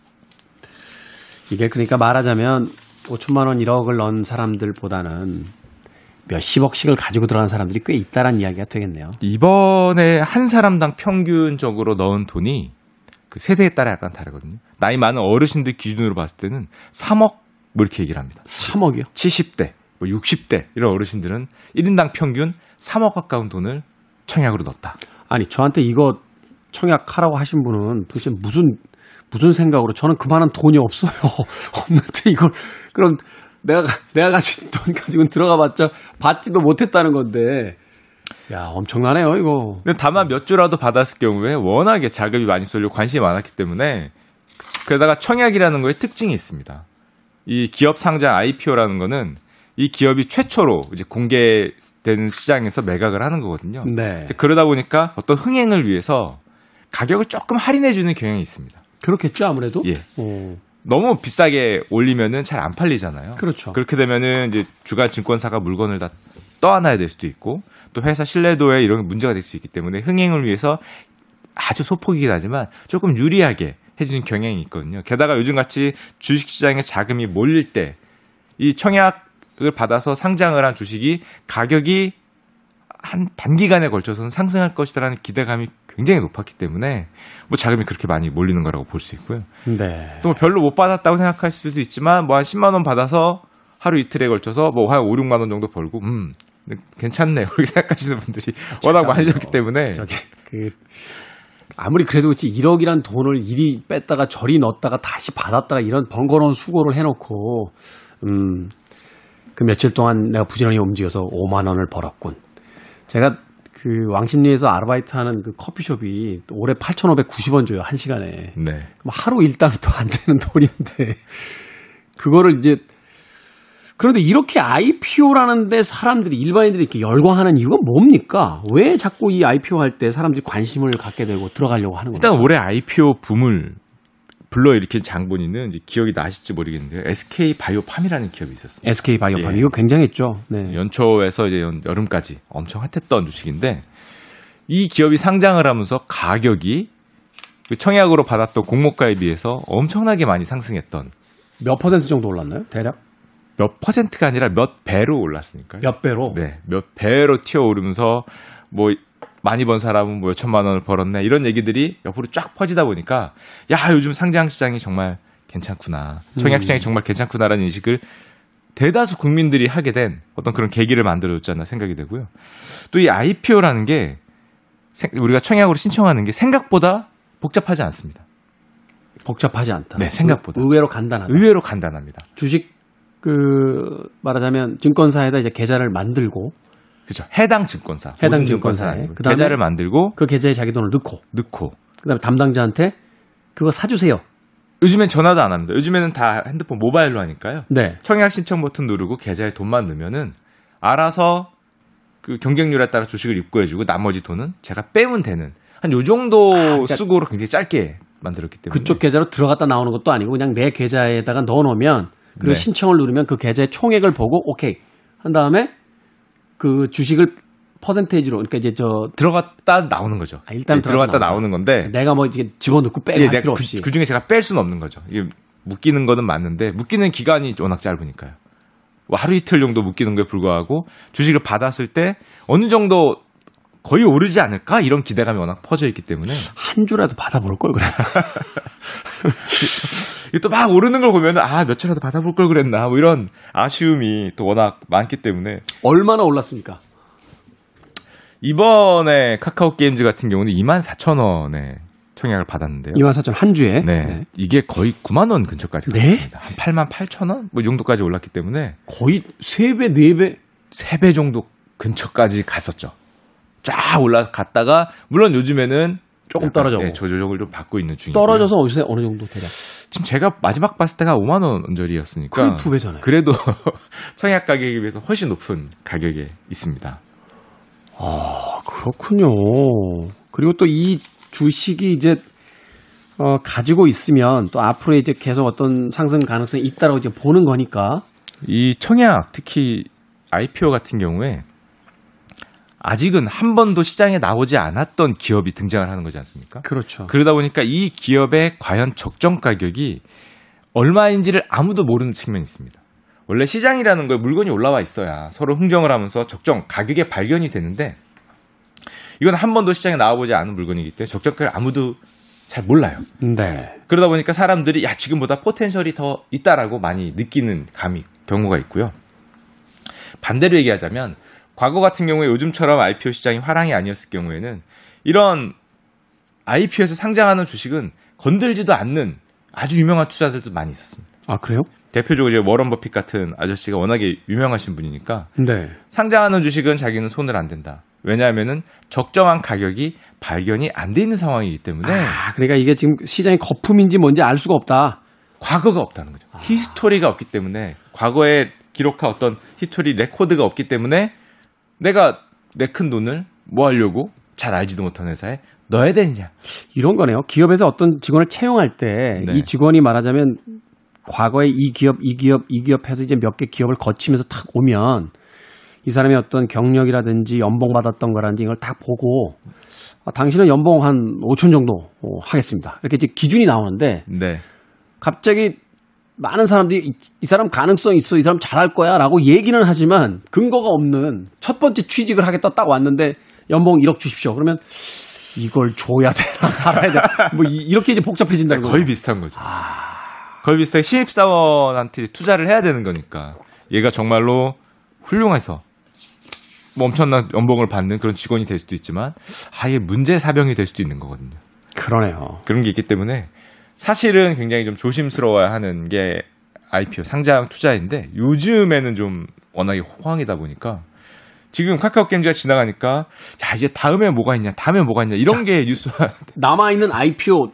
이게 그러니까 말하자면 5천만 원 1억을 넣은 사람들보다는 몇십억씩을 가지고 들어간 사람들이 꽤 있다란 이야기가 되겠네요. 이번에 한 사람당 평균적으로 넣은 돈이 그 세대에 따라 약간 다르거든요. 나이 많은 어르신들 기준으로 봤을 때는 3억 뭐 이렇게 얘기를 합니다. 3억이요? 70대, 뭐 60대 이런 어르신들은 1인당 평균 3억 가까운 돈을 청약으로 넣었다. 아니 저한테 이거 청약하라고 하신 분은 도대체 무슨 무슨 생각으로 저는 그만한 돈이 없어요. (laughs) 없는데 이걸 그럼 내가 내가 가진 (laughs) 돈 가지고는 들어가봤자 받지도 못했다는 건데. 야 엄청나네요 이거. 근데 다만 몇 주라도 받았을 경우에 워낙에 자금이 많이 쏠리고 관심이 많았기 때문에 게다가 청약이라는 거에 특징이 있습니다. 이 기업 상장 IPO라는 거는 이 기업이 최초로 이제 공개되는 시장에서 매각을 하는 거거든요. 네. 그러다 보니까 어떤 흥행을 위해서 가격을 조금 할인해 주는 경향이 있습니다. 그렇겠죠, 아무래도. 예. 오. 너무 비싸게 올리면은 잘 안 팔리잖아요. 그렇죠. 그렇게 되면은 이제 주가 증권사가 물건을 다 떠안아야 될 수도 있고 또 회사 신뢰도에 이런 문제가 될 수 있기 때문에 흥행을 위해서 아주 소폭이긴 하지만 조금 유리하게 해주는 경향이 있거든요. 게다가 요즘 같이 주식시장에 자금이 몰릴 때 이 청약을 받아서 상장을 한 주식이 가격이 한 단기간에 걸쳐서는 상승할 것이다라는 기대감이 굉장히 높았기 때문에 뭐 자금이 그렇게 많이 몰리는 거라고 볼 수 있고요. 네. 또뭐 별로 못 받았다고 생각하실 수도 있지만 뭐 한 10만 원 받아서 하루 이틀에 걸쳐서 뭐 한 5, 6만 원 정도 벌고 음 괜찮네 (laughs) 그렇게 생각하시는 분들이 워낙 많으셨기 때문에 저기 그 아무리 그래도 그렇지 1억이란 돈을 이리 뺐다가 저리 넣었다가 다시 받았다가 이런 번거로운 수고를 해 놓고 음 그 며칠 동안 내가 부지런히 움직여서 5만 원을 벌었군. 제가 그 왕십리에서 아르바이트 하는 그 커피숍이 올해 8,590원 줘요, 한 시간에. 네. 그럼 하루 일당도 안 되는 (laughs) 돈인데, 그거를 이제, 그런데 이렇게 IPO라는데 사람들이, 일반인들이 이렇게 열광하는 이유가 뭡니까? 왜 자꾸 이 IPO 할 때 사람들이 관심을 갖게 되고 들어가려고 하는 겁니까? 일단 올해 IPO 붐을 불러일으킨 장본인은 이제 기억이 나실지 모르겠는데요. SK 바이오팜이라는 기업이 있었습니다. SK 바이오팜 예. 이거 굉장했죠. 네. 연초에서 이제 여름까지 엄청 핫했던 주식인데 이 기업이 상장을 하면서 가격이 그 청약으로 받았던 공모가에 비해서 엄청나게 많이 상승했던 몇 퍼센트 정도 올랐나요? 대략? 몇 퍼센트가 아니라 몇 배로 올랐으니까요. 몇 배로? 네, 몇 배로 튀어 오르면서 뭐 많이 번 사람은 뭐 몇천만 원을 벌었네 이런 얘기들이 옆으로 쫙 퍼지다 보니까 야 요즘 상장 시장이 정말 괜찮구나 청약 시장이 음. 정말 괜찮구나라는 인식을 대다수 국민들이 하게 된 어떤 그런 계기를 만들어줬지 않나 생각이 되고요. 또 이 IPO라는 게 우리가 청약으로 신청하는 게 생각보다 복잡하지 않습니다. 복잡하지 않다. 네, 생각보다. 의외로 간단하다. 의외로 간단합니다. 주식 그 말하자면 증권사에다 이제 계좌를 만들고 그렇죠. 해당 증권사. 해당 증권사에 그다음에 계좌를 만들고 그 계좌에 자기 돈을 넣고 넣고 그다음에 담당자한테 그거 사주세요. 요즘엔 전화도 안 합니다. 요즘에는 다 핸드폰 모바일로 하니까요. 네. 청약 신청 버튼 누르고 계좌에 돈만 넣으면은 알아서 그 경쟁률에 따라 주식을 입고해주고 나머지 돈은 제가 빼면 되는 한 요 정도 아, 그러니까 수고로 굉장히 짧게 만들었기 때문에 그쪽 계좌로 들어갔다 나오는 것도 아니고 그냥 내 계좌에다가 넣어놓으면 그리고 네. 신청을 누르면 그 계좌의 총액을 보고 오케이 한 다음에 그 주식을 퍼센테이지로 그러니까 이제 저 들어갔다 나오는 거죠. 아, 일단 네, 들어갔다 나오는 건데 내가 뭐 이게 집어넣고 빼고 예, 필요 없이 그, 그 중에 제가 뺄 수는 없는 거죠. 이게 묶이는 거는 맞는데 묶이는 기간이 워낙 짧으니까요. 뭐 하루 이틀 정도 묶이는 거에 불과하고 주식을 받았을 때 어느 정도 거의 오르지 않을까 이런 기대감이 워낙 퍼져 있기 때문에 한 주라도 받아볼 걸 그래. (laughs) 또 막 오르는 걸 보면 아몇 주라도 받아볼 걸 그랬나 뭐 이런 아쉬움이 또 워낙 많기 때문에 얼마나 올랐습니까? 이번에 카카오 게임즈 같은 경우는 2만 4천 원에 청약을 받았는데요. 2만 4천 한 주에. 네. 네. 이게 거의 9만 원 근처까지 네? 갔습니다. 한 8만 8천 원? 뭐 이 정도까지 올랐기 때문에 거의 3배, 4배? 3배 정도 근처까지 갔었죠. 쫙 올라갔다가 물론 요즘에는 조금 떨어져. 네, 조조정을 좀 받고 있는 중이에요. 떨어져서 어디서 어느 정도 대략? 지금 제가 마지막 봤을 때가 5만 원 언저리였으니까 거의 두 배잖아요. 그래도 (laughs) 청약 가격에 비해서 훨씬 높은 가격에 있습니다. 아, 그렇군요. 그리고 또 이 주식이 이제 어, 가지고 있으면 또 앞으로 이제 계속 어떤 상승 가능성이 있다라고 이제 보는 거니까. 이 청약 특히 IPO 같은 경우에 아직은 한 번도 시장에 나오지 않았던 기업이 등장을 하는 거지 않습니까? 그렇죠. 그러다 보니까 이 기업의 과연 적정 가격이 얼마인지를 아무도 모르는 측면이 있습니다. 원래 시장이라는 걸 물건이 올라와 있어야 서로 흥정을 하면서 적정 가격에 발견이 되는데 이건 한 번도 시장에 나와보지 않은 물건이기 때문에 적정가를 아무도 잘 몰라요. 네. 그러다 보니까 사람들이 야 지금보다 포텐셜이 더 있다라고 많이 느끼는 감이 경우가 있고요. 반대로 얘기하자면 과거 같은 경우에 요즘처럼 IPO 시장이 화랑이 아니었을 경우에는 이런 IPO에서 상장하는 주식은 건들지도 않는 아주 유명한 투자들도 많이 있었습니다. 아 그래요? 대표적으로 이제 워런 버핏 같은 아저씨가 워낙에 유명하신 분이니까 네. 상장하는 주식은 자기는 손을 안 댄다. 왜냐하면은 적정한 가격이 발견이 안 돼 있는 상황이기 때문에 아, 그러니까 이게 지금 시장의 거품인지 뭔지 알 수가 없다. 과거가 없다는 거죠. 아. history가 없기 때문에 과거에 기록한 어떤 history record가 없기 때문에 내가 내 큰 돈을 뭐 하려고 잘 알지도 못한 회사에 넣어야 되느냐. 이런 거네요. 기업에서 어떤 직원을 채용할 때이 네. 직원이 말하자면 과거에 이 기업, 이 기업, 이 기업 해서 이제 몇 개 기업을 거치면서 탁 오면 이 사람의 어떤 경력이라든지 연봉 받았던 거라든지 이걸 딱 보고 아, 당신은 연봉 한 5천 정도 어, 하겠습니다. 이렇게 이제 기준이 나오는데 네. 갑자기 많은 사람들이 이, 이, 사람 가능성 있어, 이 사람 잘할 거야 라고 얘기는 하지만 근거가 없는 첫 번째 취직을 하겠다 딱 왔는데 연봉 1억 주십시오. 그러면 이걸 줘야 되나 (laughs) 말아야 되나 뭐 이렇게 이제 복잡해진다는 거예요. 거의 비슷한 거죠. 아... 거의 비슷하게 신입사원한테 투자를 해야 되는 거니까 얘가 정말로 훌륭해서 뭐 엄청난 연봉을 받는 그런 직원이 될 수도 있지만 아예 문제 사병이 될 수도 있는 거거든요. 그러네요. 그런 게 있기 때문에 사실은 굉장히 좀 조심스러워야 하는 게 IPO 상장 투자인데 요즘에는 좀 워낙에 호황이다 보니까 지금 카카오 게임즈가 지나가니까 야 이제 다음에 뭐가 있냐 다음에 뭐가 있냐 이런 자, 게 뉴스가 남아 있는 IPO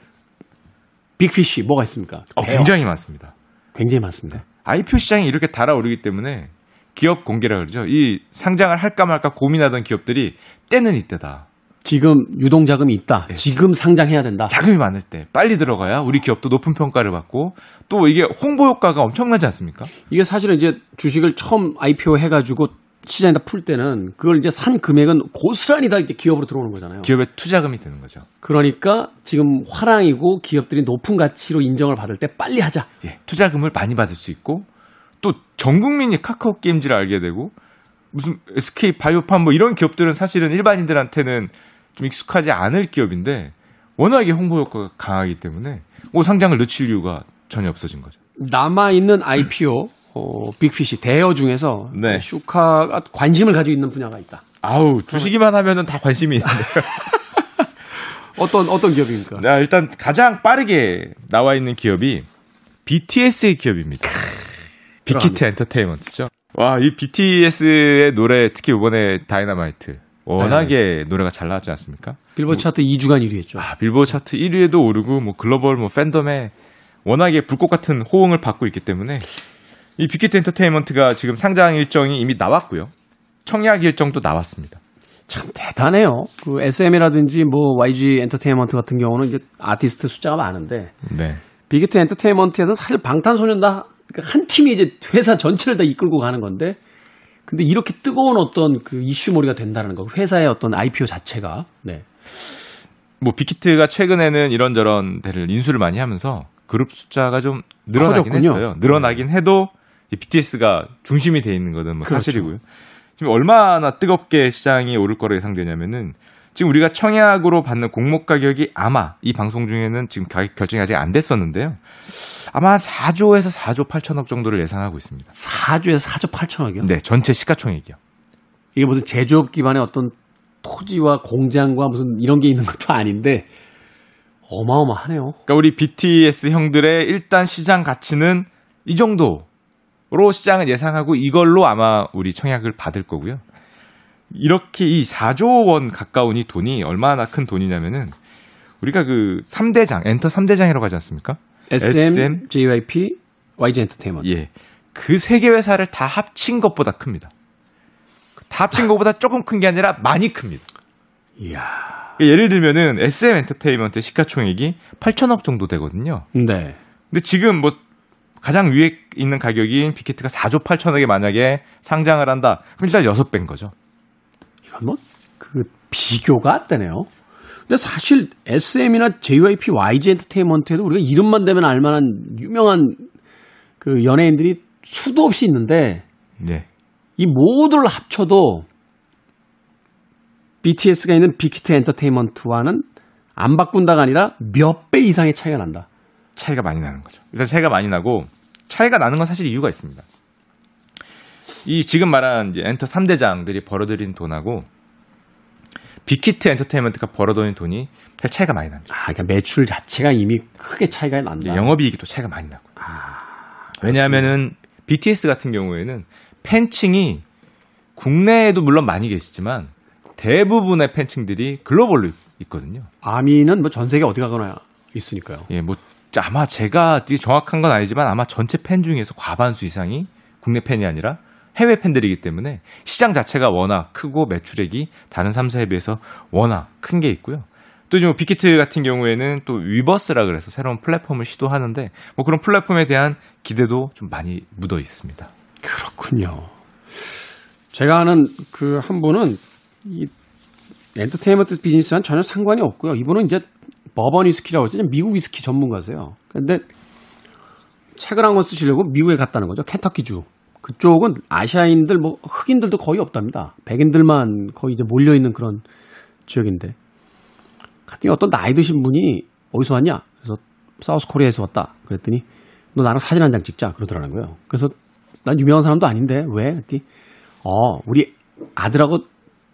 빅피쉬 뭐가 있습니까? 어, 굉장히 많습니다. 굉장히 많습니다. 네. IPO 시장이 이렇게 달아오르기 때문에 기업 공개라 그러죠. 이 상장을 할까 말까 고민하던 기업들이 때는 이때다. 지금 유동 자금이 있다. 네. 지금 상장해야 된다. 자금이 많을 때 빨리 들어가야 우리 기업도 높은 평가를 받고 또 이게 홍보 효과가 엄청나지 않습니까? 이게 사실은 이제 주식을 처음 IPO 해가지고 시장에다 풀 때는 그걸 이제 산 금액은 고스란히 다 이제 기업으로 들어오는 거잖아요. 기업의 투자금이 되는 거죠. 그러니까 지금 화랑이고 기업들이 높은 가치로 인정을 받을 때 빨리 하자. 예, 투자금을 많이 받을 수 있고 또 전 국민이 카카오 게임즈를 알게 되고 무슨 SK 바이오팜 뭐 이런 기업들은 사실은 일반인들한테는 좀 익숙하지 않을 기업인데 워낙에 홍보 효과가 강하기 때문에 오 상장을 늦출 이유가 전혀 없어진 거죠. 남아 있는 IPO 어, 빅피시 대여 중에서 네. 슈카가 관심을 가지고 있는 분야가 있다. 아우 주시기만 하면은 다 관심이 있는데. (laughs) 어떤 어떤 기업입니까? 자, 일단 가장 빠르게 나와 있는 기업이 BTS의 기업입니다. 빅히트 엔터테인먼트죠. 와, 이 BTS의 노래 특히 이번에 다이너마이트 워낙에 다이너마이트. 노래가 잘 나왔지 않습니까? 빌보드 차트 2주간 1위했죠. 아, 빌보드 차트 1위에도 오르고 뭐 글로벌 뭐 팬덤에 워낙에 불꽃 같은 호응을 받고 있기 때문에 이 빅히트 엔터테인먼트가 지금 상장 일정이 이미 나왔고요. 청약 일정도 나왔습니다. 참 대단해요. 그 SM이라든지 뭐 YG 엔터테인먼트 같은 경우는 이제 아티스트 숫자가 많은데 네. 빅히트 엔터테인먼트에서는 사실 방탄소년단 한 팀이 이제 회사 전체를 다 이끌고 가는 건데 근데 이렇게 뜨거운 어떤 그 이슈몰이가 된다는 거 회사의 어떤 IPO 자체가 네. 뭐 빅히트가 최근에는 이런저런 데를 인수를 많이 하면서 그룹 숫자가 좀 늘어나긴 커졌군요. 했어요. 늘어나긴 해도 BTS가 중심이 돼 있는 것은 뭐 그렇죠. 사실이고요. 지금 얼마나 뜨겁게 시장이 오를 거로 예상되냐면은 지금 우리가 청약으로 받는 공모 가격이 아마 이 방송 중에는 지금 가격 결정이 아직 안 됐었는데요. 아마 4조에서 4조 8천억 정도를 예상하고 있습니다. 4조에서 4조 8천억이요? 네, 전체 시가총액이요. 이게 무슨 제조업 기반의 어떤 토지와 공장과 무슨 이런 게 있는 것도 아닌데 어마어마하네요. 그러니까 우리 BTS 형들의 일단 시장 가치는 이 정도 로 시장은 예상하고 이걸로 아마 우리 청약을 받을 거고요. 이렇게 이 4조 원 가까운 이 돈이 얼마나 큰 돈이냐면은 우리가 그 3대장, 엔터 3대장이라고 하지 않습니까? SM, SM JYP, YG 엔터테인먼트. 예. 그 세 개 회사를 다 합친 것보다 큽니다. 다 합친 것보다 조금 큰 게 아니라 많이 큽니다. 이야. 그러니까 예를 들면은 SM 엔터테인먼트 시가총액이 8천억 정도 되거든요. 네. 근데 지금 뭐 가장 위에 있는 가격인 빅히트가 4조 8천억에 만약에 상장을 한다. 그럼 일단 6배인 거죠. 뭐, 그, 비교가 안 되네요. 근데 사실 SM이나 JYP, YG 엔터테인먼트에도 우리가 이름만 되면 알만한 유명한 그 연예인들이 수도 없이 있는데 네. 이 모두를 합쳐도 BTS가 있는 빅히트 엔터테인먼트와는 안 바꾼다가 아니라 몇 배 이상의 차이가 난다. 차이가 많이 나는 거죠. 일단 차이가 많이 나고 차이가 나는 건 사실 이유가 있습니다. 이 지금 말한 이제 엔터 3대장들이 벌어들인 돈하고 빅히트 엔터테인먼트가 벌어들인 돈이 차이가 많이 납니다. 아, 그러니까 매출 자체가 이미 크게 차이가 난다. 영업이익이 또 차이가 많이 나고. 아, 왜냐하면은 BTS 같은 경우에는 팬층이 국내에도 물론 많이 계시지만 대부분의 팬층들이 글로벌로 있거든요. 아미는 뭐 전 세계 어디 가거나 있으니까요. 예, 뭐 아마 제가 정확한 건 아니지만 아마 전체 팬 중에서 과반수 이상이 국내 팬이 아니라 해외 팬들이기 때문에 시장 자체가 워낙 크고 매출액이 다른 3사에 비해서 워낙 큰 게 있고요. 또 지금 빅히트 같은 경우에는 또 위버스라 그래서 새로운 플랫폼을 시도하는데 뭐 그런 플랫폼에 대한 기대도 좀 많이 묻어 있습니다. 그렇군요. 제가 아는 그 한 분은 이 엔터테인먼트 비즈니스와는 전혀 상관이 없고요. 이분은 이제 버번 위스키라고 하죠. 미국 위스키 전문가세요. 근데 책을 한 권 쓰시려고 미국에 갔다는 거죠. 켄터키주. 그쪽은 아시아인들, 뭐 흑인들도 거의 없답니다. 백인들만 거의 이제 몰려 있는 그런 지역인데. 갔더니 어떤 나이 드신 분이 어디서 왔냐? 그래서 사우스 코리아에서 왔다. 그랬더니 너 나랑 사진 한 장 찍자. 그러더라는 거예요. 그래서 난 유명한 사람도 아닌데 왜? 그랬더니 어, 우리 아들하고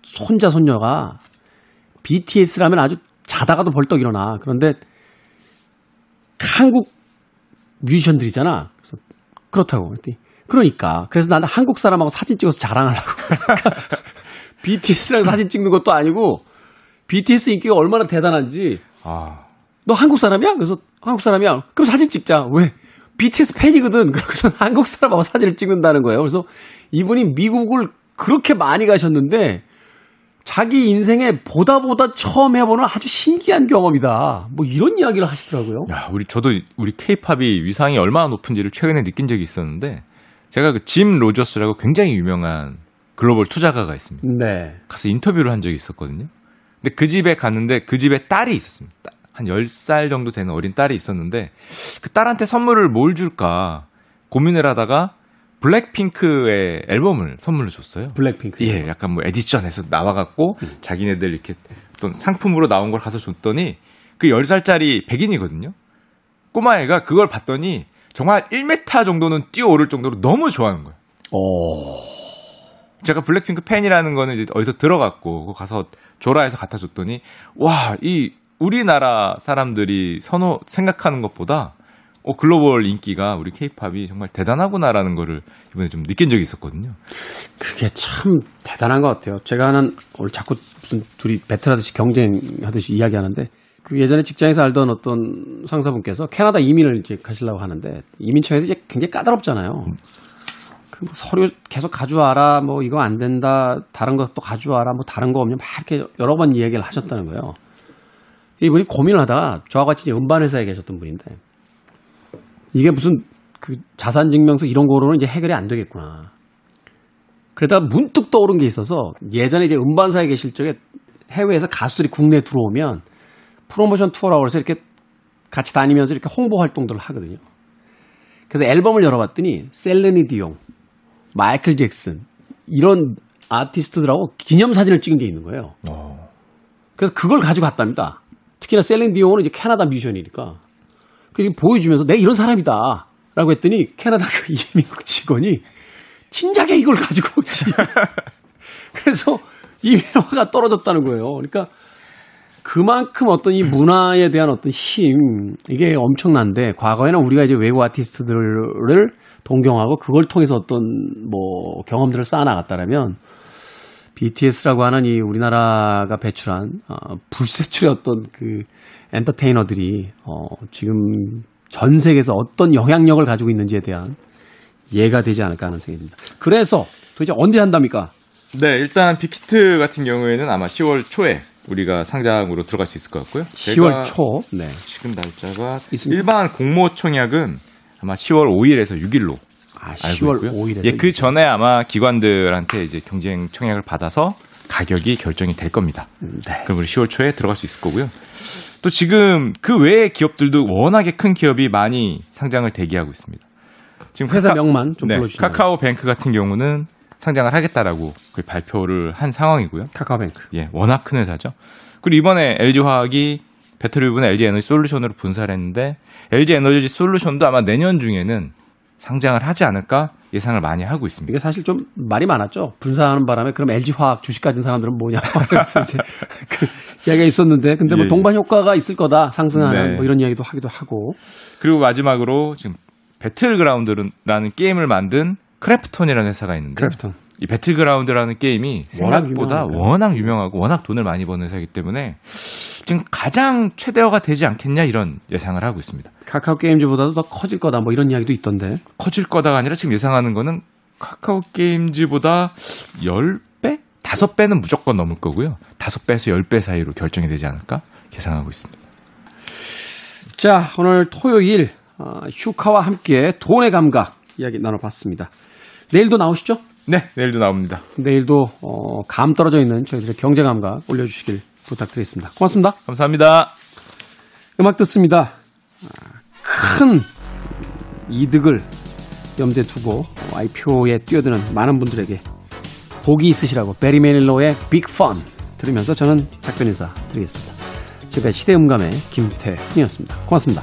손자 손녀가 BTS라면 아주 자다가도 벌떡 일어나. 그런데 한국 뮤지션들이잖아. 그래서 그렇다고. 그랬더니 그러니까. 그래서 나는 한국 사람하고 사진 찍어서 자랑하려고. (laughs) BTS랑 사진 찍는 것도 아니고 BTS 인기가 얼마나 대단한지. 아. 너 한국 사람이야? 그래서 한국 사람이야. 그럼 사진 찍자. 왜? BTS 팬이거든. (laughs) 그래서 한국 사람하고 사진을 찍는다는 거예요. 그래서 이분이 미국을 그렇게 많이 가셨는데 자기 인생에 보다 보다 처음 해보는 아주 신기한 경험이다. 뭐 이런 이야기를 하시더라고요. 야, 우리 저도 우리 케이팝이 위상이 얼마나 높은지를 최근에 느낀 적이 있었는데 제가 그 짐 로저스라고 굉장히 유명한 글로벌 투자가가 있습니다. 네. 가서 인터뷰를 한 적이 있었거든요. 근데 그 집에 갔는데 그 집에 딸이 있었습니다. 한 10살 정도 되는 어린 딸이 있었는데 그 딸한테 선물을 뭘 줄까 고민을 하다가 블랙핑크의 앨범을 선물로 줬어요. 블랙핑크. 예, 약간 뭐 에디션에서 나와갖고 음. 자기네들 이렇게 어떤 상품으로 나온 걸 가서 줬더니 그 10살짜리 백인이거든요. 꼬마애가 그걸 봤더니 정말 1m 정도는 뛰어오를 정도로 너무 좋아하는 거예요. 오. 제가 블랙핑크 팬이라는 거는 이제 어디서 들어갔고 가서 조라해서 갖다 줬더니 와, 이 우리나라 사람들이 선호 생각하는 것보다 어, 글로벌 인기가 우리 케이팝이 정말 대단하구나라는 거를 이번에 좀 느낀 적이 있었거든요. 그게 참 대단한 것 같아요. 제가 하는 오늘 자꾸 무슨 둘이 배틀하듯이 경쟁하듯이 이야기하는데 그 예전에 직장에서 알던 어떤 상사분께서 캐나다 이민을 이제 가시려고 하는데 이민청에서 이제 굉장히 까다롭잖아요. 그 뭐 서류 계속 가져와라, 뭐 이거 안 된다, 다른 것도 가져와라, 뭐 다른 거 없냐, 막 이렇게 여러 번 이야기를 하셨다는 거예요. 이분이 고민을 하다가 저와 같이 이제 음반회사에 계셨던 분인데 이게 무슨 그 자산증명서 이런 거로는 이제 해결이 안 되겠구나. 그러다가 문득 떠오른 게 있어서 예전에 이제 음반사에 계실 적에 해외에서 가수들이 국내에 들어오면 프로모션 투어라고 해서 이렇게 같이 다니면서 이렇게 홍보 활동들을 하거든요. 그래서 앨범을 열어봤더니 셀레니 디용, 마이클 잭슨 이런 아티스트들하고 기념사진을 찍은 게 있는 거예요. 그래서 그걸 가지고 갔답니다. 특히나 셀린 디용은 이제 캐나다 뮤지션이니까. 그게 보여주면서 내가 이런 사람이다. 라고 했더니 캐나다 그 이민국 직원이 진작에 이걸 가지고 오지. (laughs) 그래서 이민화가 떨어졌다는 거예요. 그러니까 그만큼 어떤 이 문화에 대한 어떤 힘, 이게 엄청난데, 과거에는 우리가 이제 외국 아티스트들을 동경하고 그걸 통해서 어떤 뭐 경험들을 쌓아 나갔다라면, BTS라고 하는 이 우리나라가 배출한 어, 불세출의 어떤 그 엔터테이너들이 어, 지금 전 세계에서 어떤 영향력을 가지고 있는지에 대한 예가 되지 않을까 하는 생각이 듭니다. 그래서 도대체 언제 한답니까? 네, 일단 빅히트 같은 경우에는 아마 10월 초에 우리가 상장으로 들어갈 수 있을 것 같고요. 10월 초. 네. 지금 날짜가 있습니까? 일반 공모 청약은 아마 10월 5일에서 6일로 아, 알고 10월 있고요. 5일에서. 예, 그 전에 아마 기관들한테 이제 경쟁 청약을 받아서 가격이 결정이 될 겁니다. 네. 그럼 우리 10월 초에 들어갈 수 있을 거고요. 또 지금 그 외의 기업들도 워낙에 큰 기업이 많이 상장을 대기하고 있습니다. 지금 회사 카카- 명만 좀 네, 불러주시면 카카오뱅크 같은 경우는 상장을 하겠다라고 거의 발표를 한 상황이고요. 카카오뱅크. 예, 워낙 큰 회사죠. 그리고 이번에 LG화학이 배터리 부분을 LG 에너지 솔루션으로 분사를 했는데 LG 에너지 솔루션도 아마 내년 중에는 상장을 하지 않을까 예상을 많이 하고 있습니다. 이게 사실 좀 말이 많았죠. 분사하는 바람에 그럼 LG 화학 주식 가진 사람들은 뭐냐. (laughs) 그래서 이제 그 이야기가 있었는데 근데 뭐 예, 예. 동반 효과가 있을 거다. 상승하는 네. 뭐 이런 이야기도 하기도 하고. 그리고 마지막으로 지금 배틀그라운드라는 게임을 만든 크래프톤이라는 회사가 있는데 크래프톤. 이 배틀그라운드라는 게임이 워낙 생각보다. 워낙 유명하고 워낙 돈을 많이 버는 회사이기 때문에 지금 가장 최대화가 되지 않겠냐 이런 예상을 하고 있습니다. 카카오 게임즈보다도 더 커질 거다. 뭐 이런 이야기도 있던데. 커질 거다가 아니라 지금 예상하는 거는 카카오 게임즈보다 10배? 5배는 무조건 넘을 거고요. 5배에서 10배 사이로 결정이 되지 않을까 예상하고 있습니다. 자, 오늘 토요일 어, 슈카와 함께 돈의 감각 이야기 나눠봤습니다. 내일도 나오시죠? 네, 내일도 나옵니다. 내일도 어, 감 떨어져 있는 저희들의 경제 감각 올려주시길 부탁드리겠습니다. 고맙습니다. 감사합니다. 음악 듣습니다. 아, 큰 이득을 염두에 두고 IPO에 뛰어드는 많은 분들에게 복이 있으시라고 베리 메닐로의 빅펀 들으면서 저는 작별 인사 드리겠습니다. 지금까지 시대음감의 김태훈이었습니다. 고맙습니다.